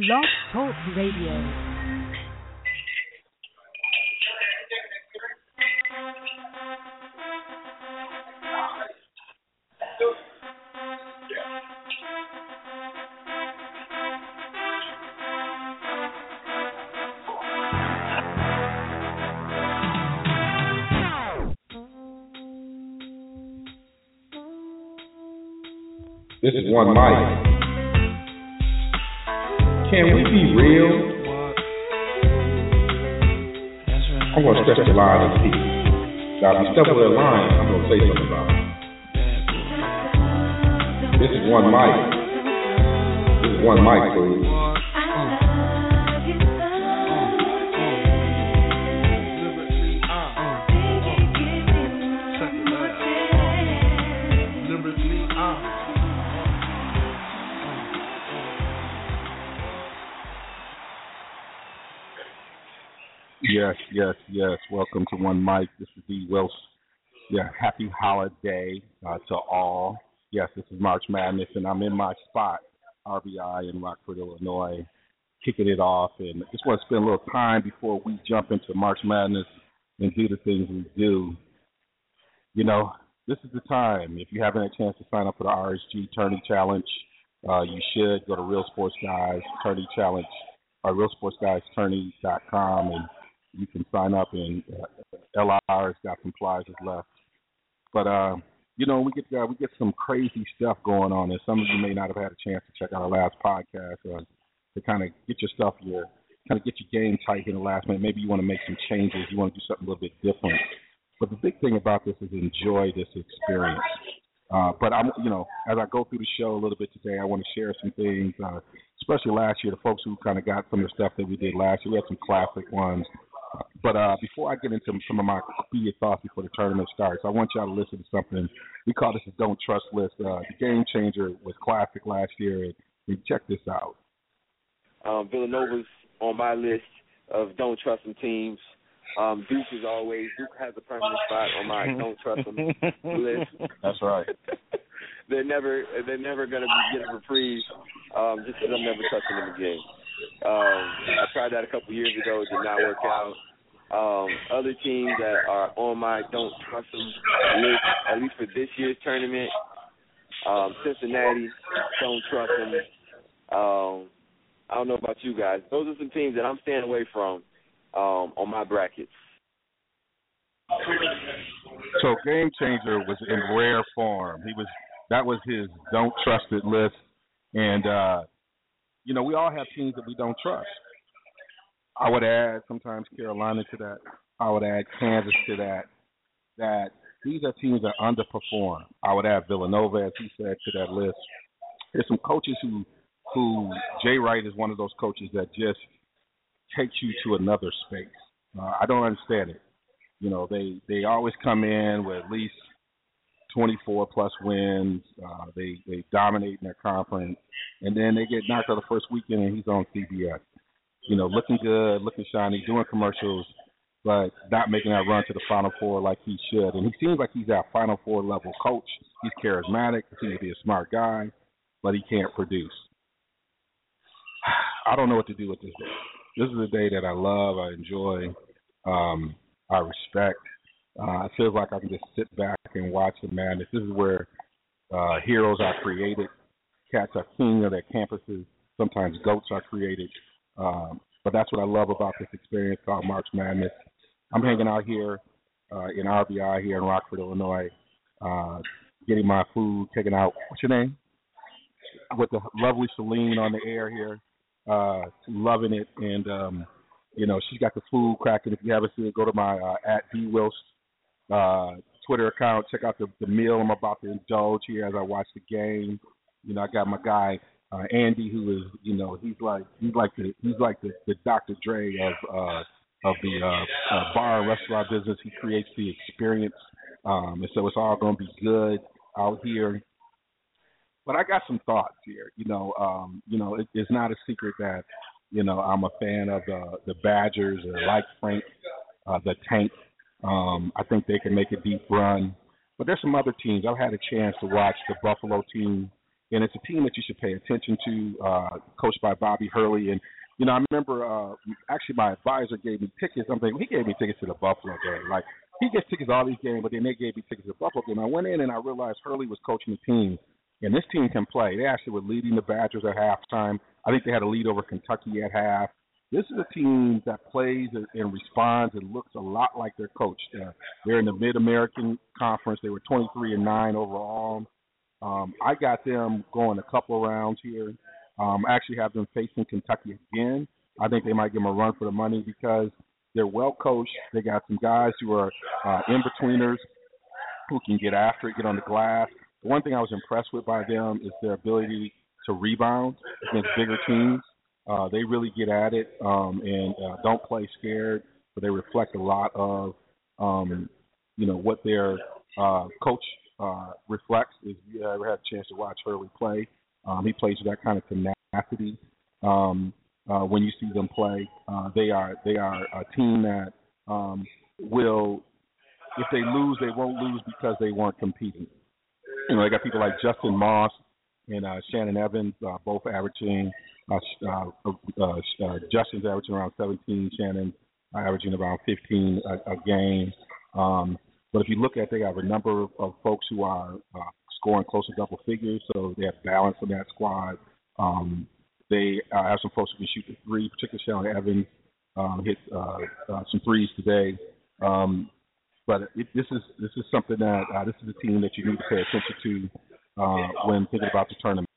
Blog Talk Radio. This is one mic. Can we be real? I'm gonna stretch the line and speak. Now, if you step over the line, I'm gonna say something about it. This is one mic. This is one mic, please. Yes, yes, yes. Welcome to One Mic. This is D. Wilson. Yeah, happy holiday uh, to all. Yes, this is March Madness, and I'm in my spot, RBI in Rockford, Illinois, kicking it off. And just want to spend a little time before we jump into March Madness and do the things we do. You know, this is the time. If you haven't had a chance to sign up for the RSG Tourney Challenge, uh, you should go to Real Sports Guys Tourney Challenge or RealSportsGuysTourney.com and you can sign up and uh, LR's got some prizes left. But uh, you know, we get uh, we get some crazy stuff going on, and some of you may not have had a chance to check out our last podcast uh, to kind of get your stuff your kind of get your game tight in the last minute. Maybe you want to make some changes, you want to do something a little bit different. But the big thing about this is enjoy this experience. Uh, but I'm, you know, as I go through the show a little bit today, I want to share some things, uh, especially last year. The folks who kind of got some of the stuff that we did last year, we had some classic ones. But uh, before I get into some of my immediate thoughts before the tournament starts, I want y'all to listen to something. We call this a Don't Trust list. Uh, the Game Changer was classic last year. And check this out. Um, Villanova's on my list of Don't Trust Them teams. Um, Duke is always Duke has a permanent spot on my Don't Trust Them list. That's right. they're never they're never gonna be get a reprieve um, just because I'm never trusting them again. Um, I tried that a couple years ago. It did not work out. Um, other teams that are on my don't trust them list, at least for this year's tournament, um, Cincinnati, don't trust them. Um, I don't know about you guys. Those are some teams that I'm staying away from um, on my brackets. So Game Changer was in rare form. He was that was his don't trust it list, and uh, you know we all have teams that we don't trust. I would add sometimes Carolina to that. I would add Kansas to that. That these are teams that underperform. I would add Villanova, as he said, to that list. There's some coaches who who Jay Wright is one of those coaches that just takes you to another space. Uh, I don't understand it. You know, they they always come in with at least 24 plus wins. Uh, they they dominate in their conference, and then they get knocked out the first weekend, and he's on CBS. You know, looking good, looking shiny, doing commercials, but not making that run to the Final Four like he should. And he seems like he's that Final Four level coach. He's charismatic. He seems to be a smart guy, but he can't produce. I don't know what to do with this day. This is a day that I love, I enjoy, um, I respect. Uh, it feels like I can just sit back and watch the madness. This is where uh, heroes are created, cats are king of their campuses. Sometimes goats are created. Um, but that's what I love about this experience called March Madness. I'm hanging out here uh, in RBI here in Rockford, Illinois, uh, getting my food, taking out. What's your name? With the lovely Celine on the air here, uh, loving it, and um, you know she's got the food cracking. If you haven't seen it, go to my uh, at D Wilson uh, Twitter account. Check out the, the meal I'm about to indulge here as I watch the game. You know, I got my guy uh, Andy, who is, you know, he's like he's like the he's like the, the Dr. Dre of uh, of the uh, uh, bar and restaurant business. He creates the experience, um, and so it's all going to be good out here. But I got some thoughts here. You know, um, you know, it, it's not a secret that you know I'm a fan of the the Badgers or like Frank, uh, the Tank. Um, I think they can make a deep run. But there's some other teams. I've had a chance to watch the Buffalo team and it's a team that you should pay attention to. Uh, coached by Bobby Hurley, and you know I remember uh, actually my advisor gave me tickets. I'm thinking he gave me tickets to the Buffalo game. Like he gets tickets to all these games, but then they gave me tickets to the Buffalo game. I went in and I realized Hurley was coaching the team, and this team can play. They actually were leading the Badgers at halftime. I think they had a lead over Kentucky at half. This is a team that plays and responds and looks a lot like their coach. Uh, they're in the Mid American Conference. They were 23 and nine overall. Um, I got them going a couple of rounds here. Um, I actually have them facing Kentucky again. I think they might give them a run for the money because they're well coached. They got some guys who are uh, in betweeners who can get after it, get on the glass. The one thing I was impressed with by them is their ability to rebound against bigger teams. Uh, they really get at it um, and uh, don't play scared, but they reflect a lot of um, you know what their uh, coach uh, reflects. If you ever had a chance to watch Hurley play, um, he plays with that kind of tenacity. Um, uh, when you see them play, uh, they are they are a team that um, will, if they lose, they won't lose because they weren't competing. You know, they got people like Justin Moss and uh, Shannon Evans, uh, both averaging. Uh, uh, uh, uh, Justin's averaging around 17, Shannon averaging around 15 a, a game. Um, but if you look at, they have a number of, folks who are uh, scoring close to double figures, so they have balance in that squad. Um, they uh, have some folks who can shoot the three, particularly Shannon Evans um, hit uh, uh, some threes today. Um, but it, this is this is something that uh, this is a team that you need to pay attention to uh, when thinking about the tournament.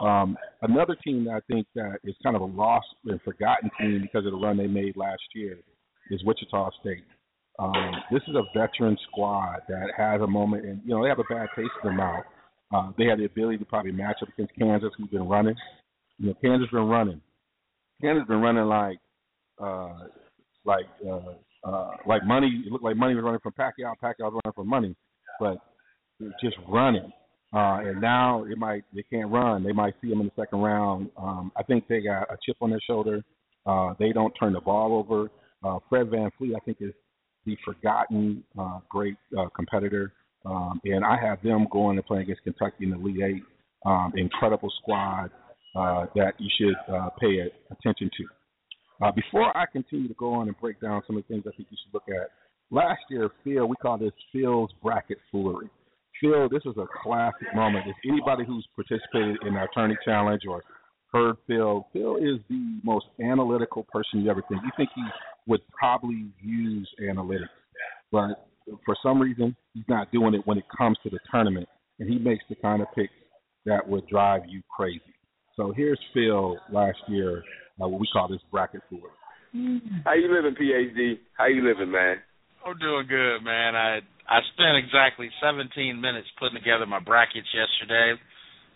Um, another team that I think that is kind of a lost and forgotten team because of the run they made last year is Wichita State. Um, this is a veteran squad that has a moment, and you know they have a bad taste in their mouth. Uh, they have the ability to probably match up against Kansas, who's been running. You know, Kansas been running. Kansas been running like, uh, like, uh, uh, like money. It looked like money was running from Pacquiao. Pacquiao was running from money, but just running. Uh, and now it might they can't run. They might see them in the second round. Um, I think they got a chip on their shoulder. Uh, they don't turn the ball over. Uh, Fred VanVleet, I think, is the forgotten uh, great uh, competitor. Um, and I have them going and playing against Kentucky in the Elite Eight. Um, incredible squad uh, that you should uh, pay attention to. Uh, before I continue to go on and break down some of the things I think you should look at, last year, Phil, we call this Phil's bracket foolery. Phil, this is a classic moment. If anybody who's participated in our attorney challenge or heard Phil, Phil is the most analytical person you ever think. You think he would probably use analytics, but for some reason he's not doing it when it comes to the tournament, and he makes the kind of picks that would drive you crazy. So here's Phil last year, uh, what we call this bracket four. How you living, PhD? How you living, man? I'm doing good, man. I I spent exactly 17 minutes putting together my brackets yesterday,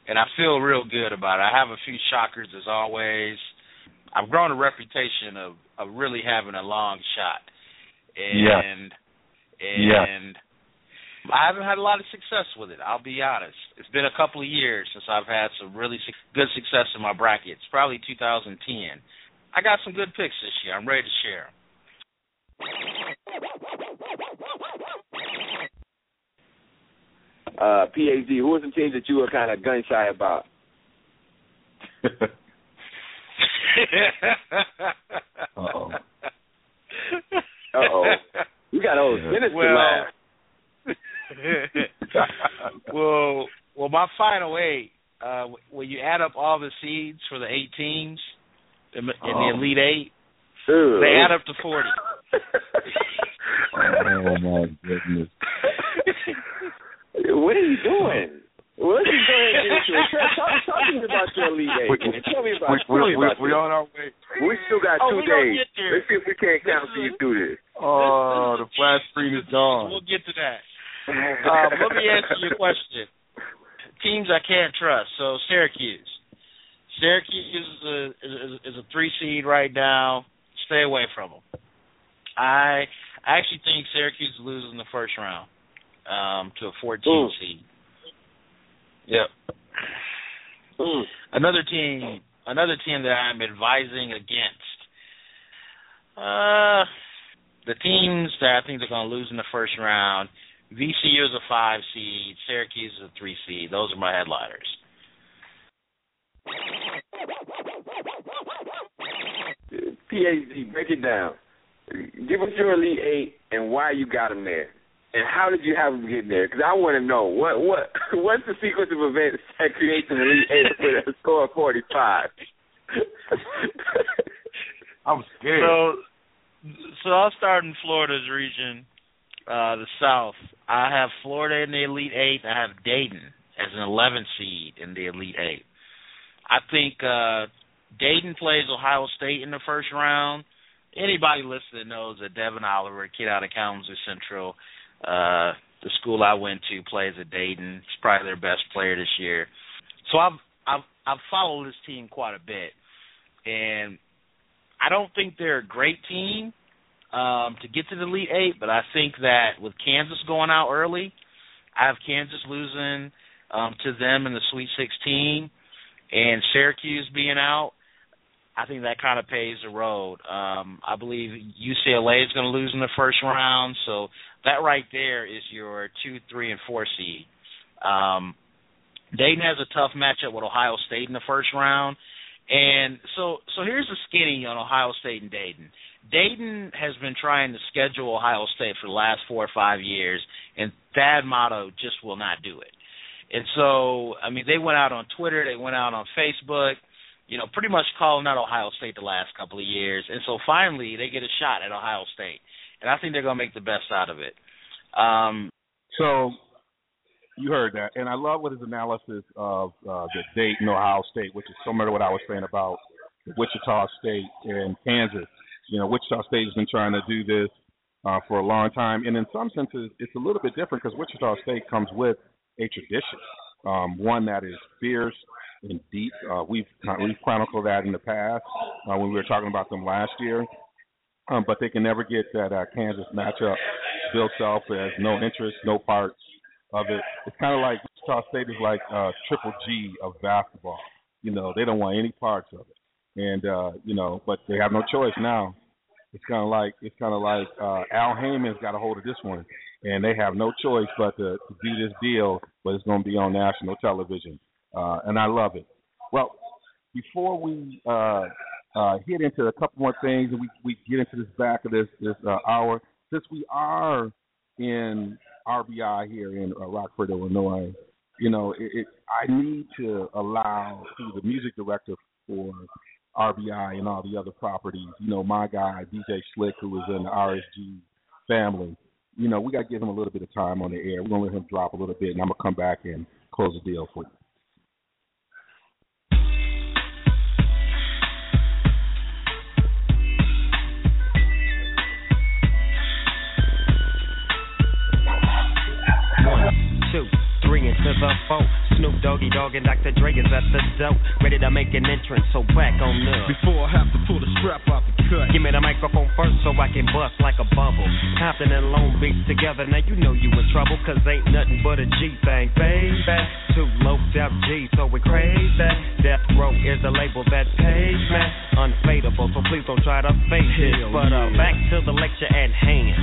and I feel real good about it. I have a few shockers as always. I've grown a reputation of of really having a long shot, and yes. and I haven't had a lot of success with it. I'll be honest. It's been a couple of years since I've had some really su- good success in my brackets. Probably 2010. I got some good picks this year. I'm ready to share them. Uh, PhD, who was the teams that you were kind of gun shy about? Uh oh. Uh oh. You got old sinister Well- laugh. well, well, my final eight. Uh, when you add up all the seeds for the eight teams in, the- in the Oh. Elite Eight, Ugh. they add up to forty. my goodness. what are you doing? What are you doing? Talk, talk to me about your Elite Eight. We- man. Tell me about, we, tell me we, about we, we on our way. We still got Oh, two days. Let's see if we can't count This see you is- through this. Oh, the flat screen is gone. We'll get to that. Um, let me answer your question. Teams I can't trust. So Syracuse. Syracuse is a is, is a three seed right now. Stay away from them. I I actually think Syracuse loses in the first round um, to a 14 Ooh. seed. Yep. Mm. Another team, another team that I'm advising against. Uh, the teams that I think they're going to lose in the first round. VCU is a five seed. Syracuse is a three seed. Those are my headliners. PhD, break it down. Give us your Elite Eight and why you got them there, and how did you have them get there? Because I want to know what what what's the sequence of events that creates an Elite Eight with a score of forty five. I'm scared. So, so I'll start in Florida's region, uh, the South. I have Florida in the Elite Eight. I have Dayton as an 11 seed in the Elite Eight. I think uh, Dayton plays Ohio State in the first round. Anybody listening knows that Devin Oliver, a kid out of Kalamazoo Central, uh, the school I went to, plays at Dayton. He's probably their best player this year. So I've I've I've followed this team quite a bit, and I don't think they're a great team um, to get to the Elite Eight, but I think that with Kansas going out early, I have Kansas losing um, to them in the Sweet 16, and Syracuse being out. I think that kind of pays the road. Um, I believe UCLA is going to lose in the first round, so that right there is your two, three, and four seed. Um, Dayton has a tough matchup with Ohio State in the first round, and so so here's the skinny on Ohio State and Dayton. Dayton has been trying to schedule Ohio State for the last four or five years, and Thad Matta just will not do it. And so, I mean, they went out on Twitter, they went out on Facebook, you know, pretty much calling out Ohio State the last couple of years. And so finally, they get a shot at Ohio State, and I think they're to make the best out of it. Um, so you heard that, and I love what his analysis of uh, the Dayton Ohio State, which is similar to what I was saying about Wichita State and Kansas. You know, Wichita State has been trying to do this uh, for a long time, and in some senses, it's a little bit different because Wichita State comes with a tradition, um, one that is fierce and deep. Uh, we've we've chronicled that in the past uh, when we were talking about them last year, um, but they can never get that uh, Kansas matchup. Bill Self has no interest, no parts of it. It's kind of like Wichita State is like uh, Triple G of basketball. You know, they don't want any parts of it, and uh, you know, but they have no choice now. It's kind of like it's kind of like uh, Al Haymon's got a hold of this one, and they have no choice but to, to do this deal, but it's going to be on national television, uh, and I love it. Well, before we uh, uh, hit into a couple more things, and we we get into this back of this this uh, hour, since we are in RBI here in uh, Rockford, Illinois. You know, it, it, I need to allow to the music director for RBI and all the other properties. You know, my guy DJ Slick, who is in the RSG family. You know, we got to give him a little bit of time on the air. We're gonna let him drop a little bit, and I'm gonna come back and close the deal for you. To the phone. Snoop Doggy Dogg and Dr. Dre is at the door, ready to make an entrance. So back on up. Before I have to pull the strap off the cut, give me the microphone first so I can bust like a bubble. Compton and Long Beach together, now you know you in trouble, cause ain't nothing but a G thing, baby. Two low out G, so we crazy. Death Row is the label that pays me. Unfadable, so please don't try to fake it. But uh, back to the lecture at hand.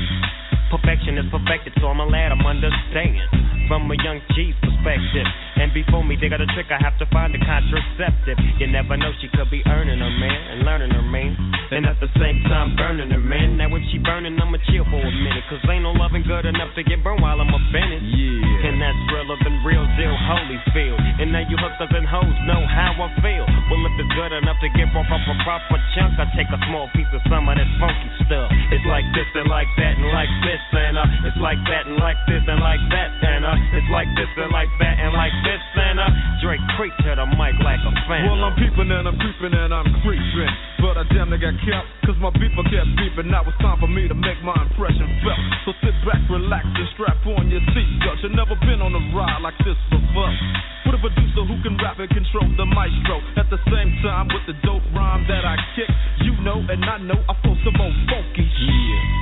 Perfection is perfected, so I'm a lad, I'm understand. From a young G's perspective. And before me, they got a trick, I have to find a contraceptive. You never know, she could be earning her man and learning her man. And at the same time, burning her man. Now, if she burning, I'ma chill for a minute. Cause ain't no loving good enough to get burned while I'm a Bennett. Yeah. And that's realer than real deal, Holyfield. And now you hookers and hoes know how I feel. Well, if it's good enough to get off a proper chunk, I take a small piece of some of that funky stuff. It's like this and like that and like this uh, it's like that and like this and like that and uh, it's like this and like that and like this and uh, Dre creep to the mic like a fan. Well, I'm peeping and I'm creeping and I'm creeping, but I damn near got kept cause my beeper kept beeping. Now it's time for me to make my impression felt. So sit back, relax, and strap on your seatbelt. You've never been on a ride like this before. With a producer who can rap and control the maestro at the same time with the dope rhyme that I kick. You know and I know I flow some more funky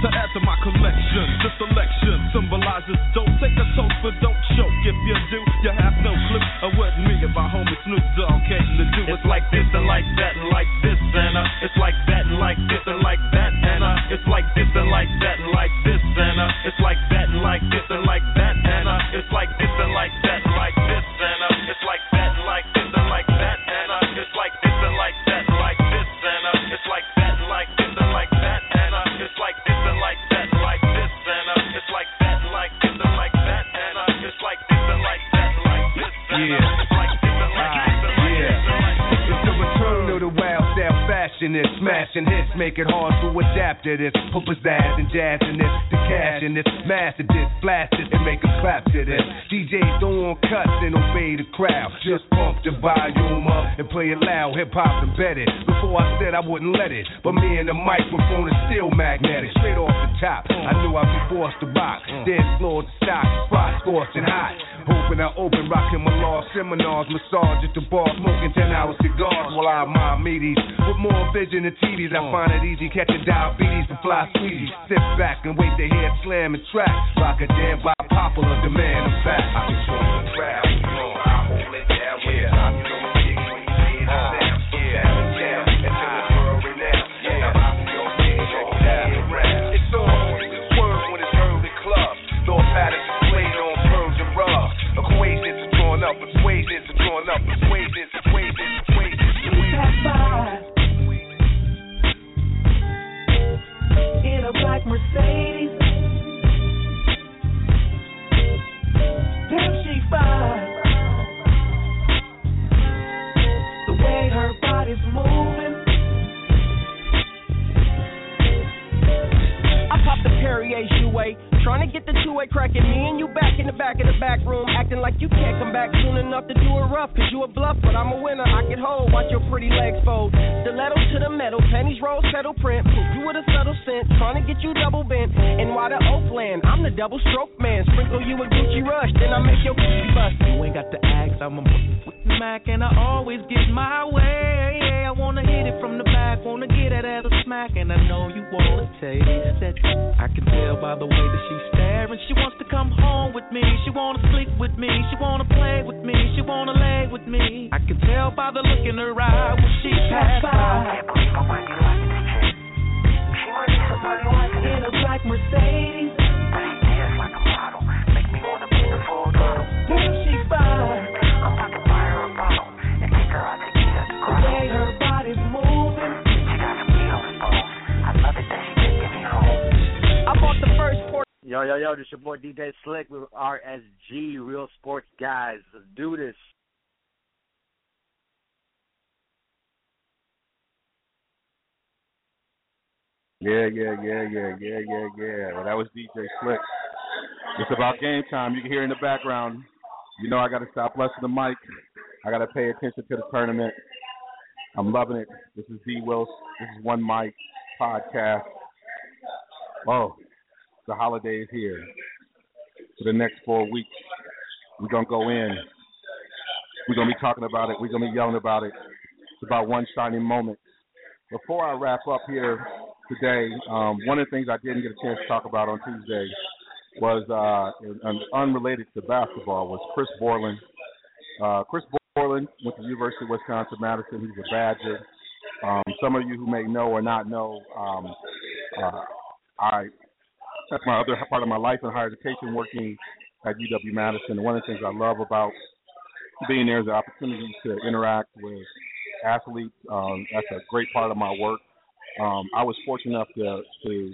to add to my collection. This selection symbolizes don't Take a toast, but don't choke. If you do, you have no clue of what me and my homie Snoop Dogg came to do. It's like this and like that to adapt to this. Put pizzazz and jazz in this, the cash in this, master make a clap to this. DJs don't want cuts and obey the crowd. Just pump the volume up and play it loud. Hip hop embedded. Before I said I wouldn't let it, but me and the microphone is still magnetic. Straight off the top, I knew I'd be forced to rock. Dance floor to stock, spot scorching hot. Hoping I open, rocking my law seminars, massage at the bar, smoking 10 hour cigars while I mind meaties. With more vision than TVs, I find it easy catching diabetes and fly sweeties. Sit back and wait to hear slam and track. Rock a damn popular demand. I'm back. I control the settle print. You with a subtle scent, trying to get you double bent. And why the Oakland? I'm the double stroke man. Sprinkle you with Gucci Rush, then I make your pussy bust. You ain't got to ask, I'm a the Mac, and I always get my way. I wanna hit it from the back, wanna get it as a smack, and I know you wanna taste it. I can tell by the way that she's staring. She wants to come home with me, she wanna sleep with me, she wanna play with me, she wanna lay with me. I can tell by the look in her eye when she passed by. In a black Mercedes. Damn, Yo, yo, this your boy DJ Slick with RSG, Real Sports Guys. Let's do this. Yeah, yeah, yeah, yeah, yeah, yeah, yeah. Well, that was DJ Slick. It's about game time. You can hear in the background. You know I got to stop blessing the mic. I got to pay attention to the tournament. I'm loving it. This is D. Wills. This is One Mic podcast. Oh, the holiday is here. For the next four weeks, we're gonna go in. We're gonna be talking about it. We're gonna be yelling about it. It's about one shining moment. Before I wrap up here today, um, one of the things I didn't get a chance to talk about on Tuesday was uh, unrelated to basketball was Chris Borland. Uh, Chris Borland went to the University of Wisconsin Madison. He's a Badger. Um, some of you who may know or not know, um, uh, I that's my other part of my life in higher education, working at UW Madison. One of the things I love about being there is the opportunity to interact with athletes. Um, that's a great part of my work. Um, I was fortunate enough to, to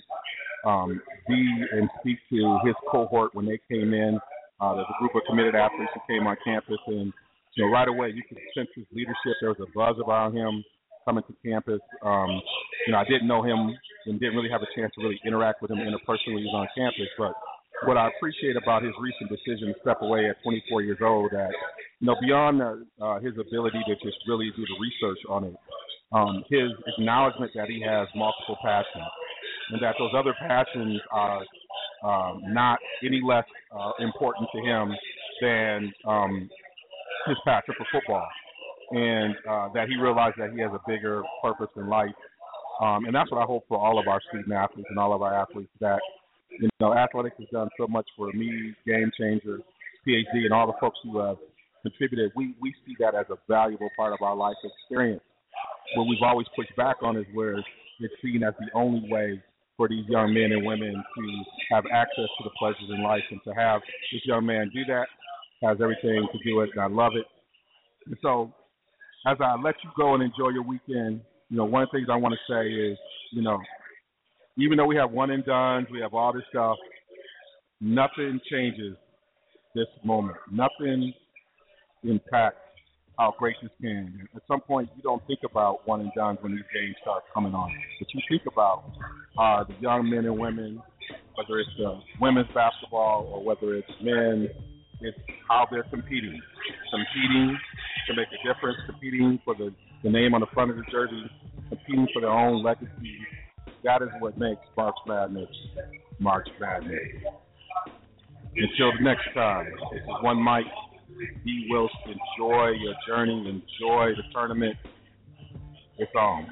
um, be and speak to his cohort when they came in. Uh, there's a group of committed athletes who came on campus, and you know, right away you could sense his leadership. There was a buzz about him coming to campus. Um, you know, I didn't know him and didn't really have a chance to really interact with him interpersonally he was on campus. But what I appreciate about his recent decision to step away at 24 years old, that you know, beyond uh, his ability to just really do the research on it, um, his acknowledgement that he has multiple passions and that those other passions are um, not any less uh, important to him than um, his passion for football, and uh, that he realized that he has a bigger purpose in life. Um, and that's what I hope for all of our student athletes and all of our athletes that you know athletics has done so much for me, Game Changer, PhD, and all the folks who have contributed. We we see that as a valuable part of our life experience. What we've always pushed back on is where it's seen as the only way for these young men and women to have access to the pleasures in life and to have this young man do that has everything to do it and I love it. And so as I let you go and enjoy your weekend, you know, one of the things I want to say is, you know, even though we have one and done, we have all this stuff, nothing changes this moment. Nothing impacts how great this can. At some point, you don't think about one and done when these games start coming on. What you think about are the young men and women, whether it's uh, women's basketball or whether it's men, it's how they're competing. Competing to make a difference, competing for the, the name on the front of the jersey, competing for their own legacy. That is what makes March Madness March Madness. Until the next time, this is one Mic. D. Wilson. Enjoy your journey. Enjoy the tournament. It's on.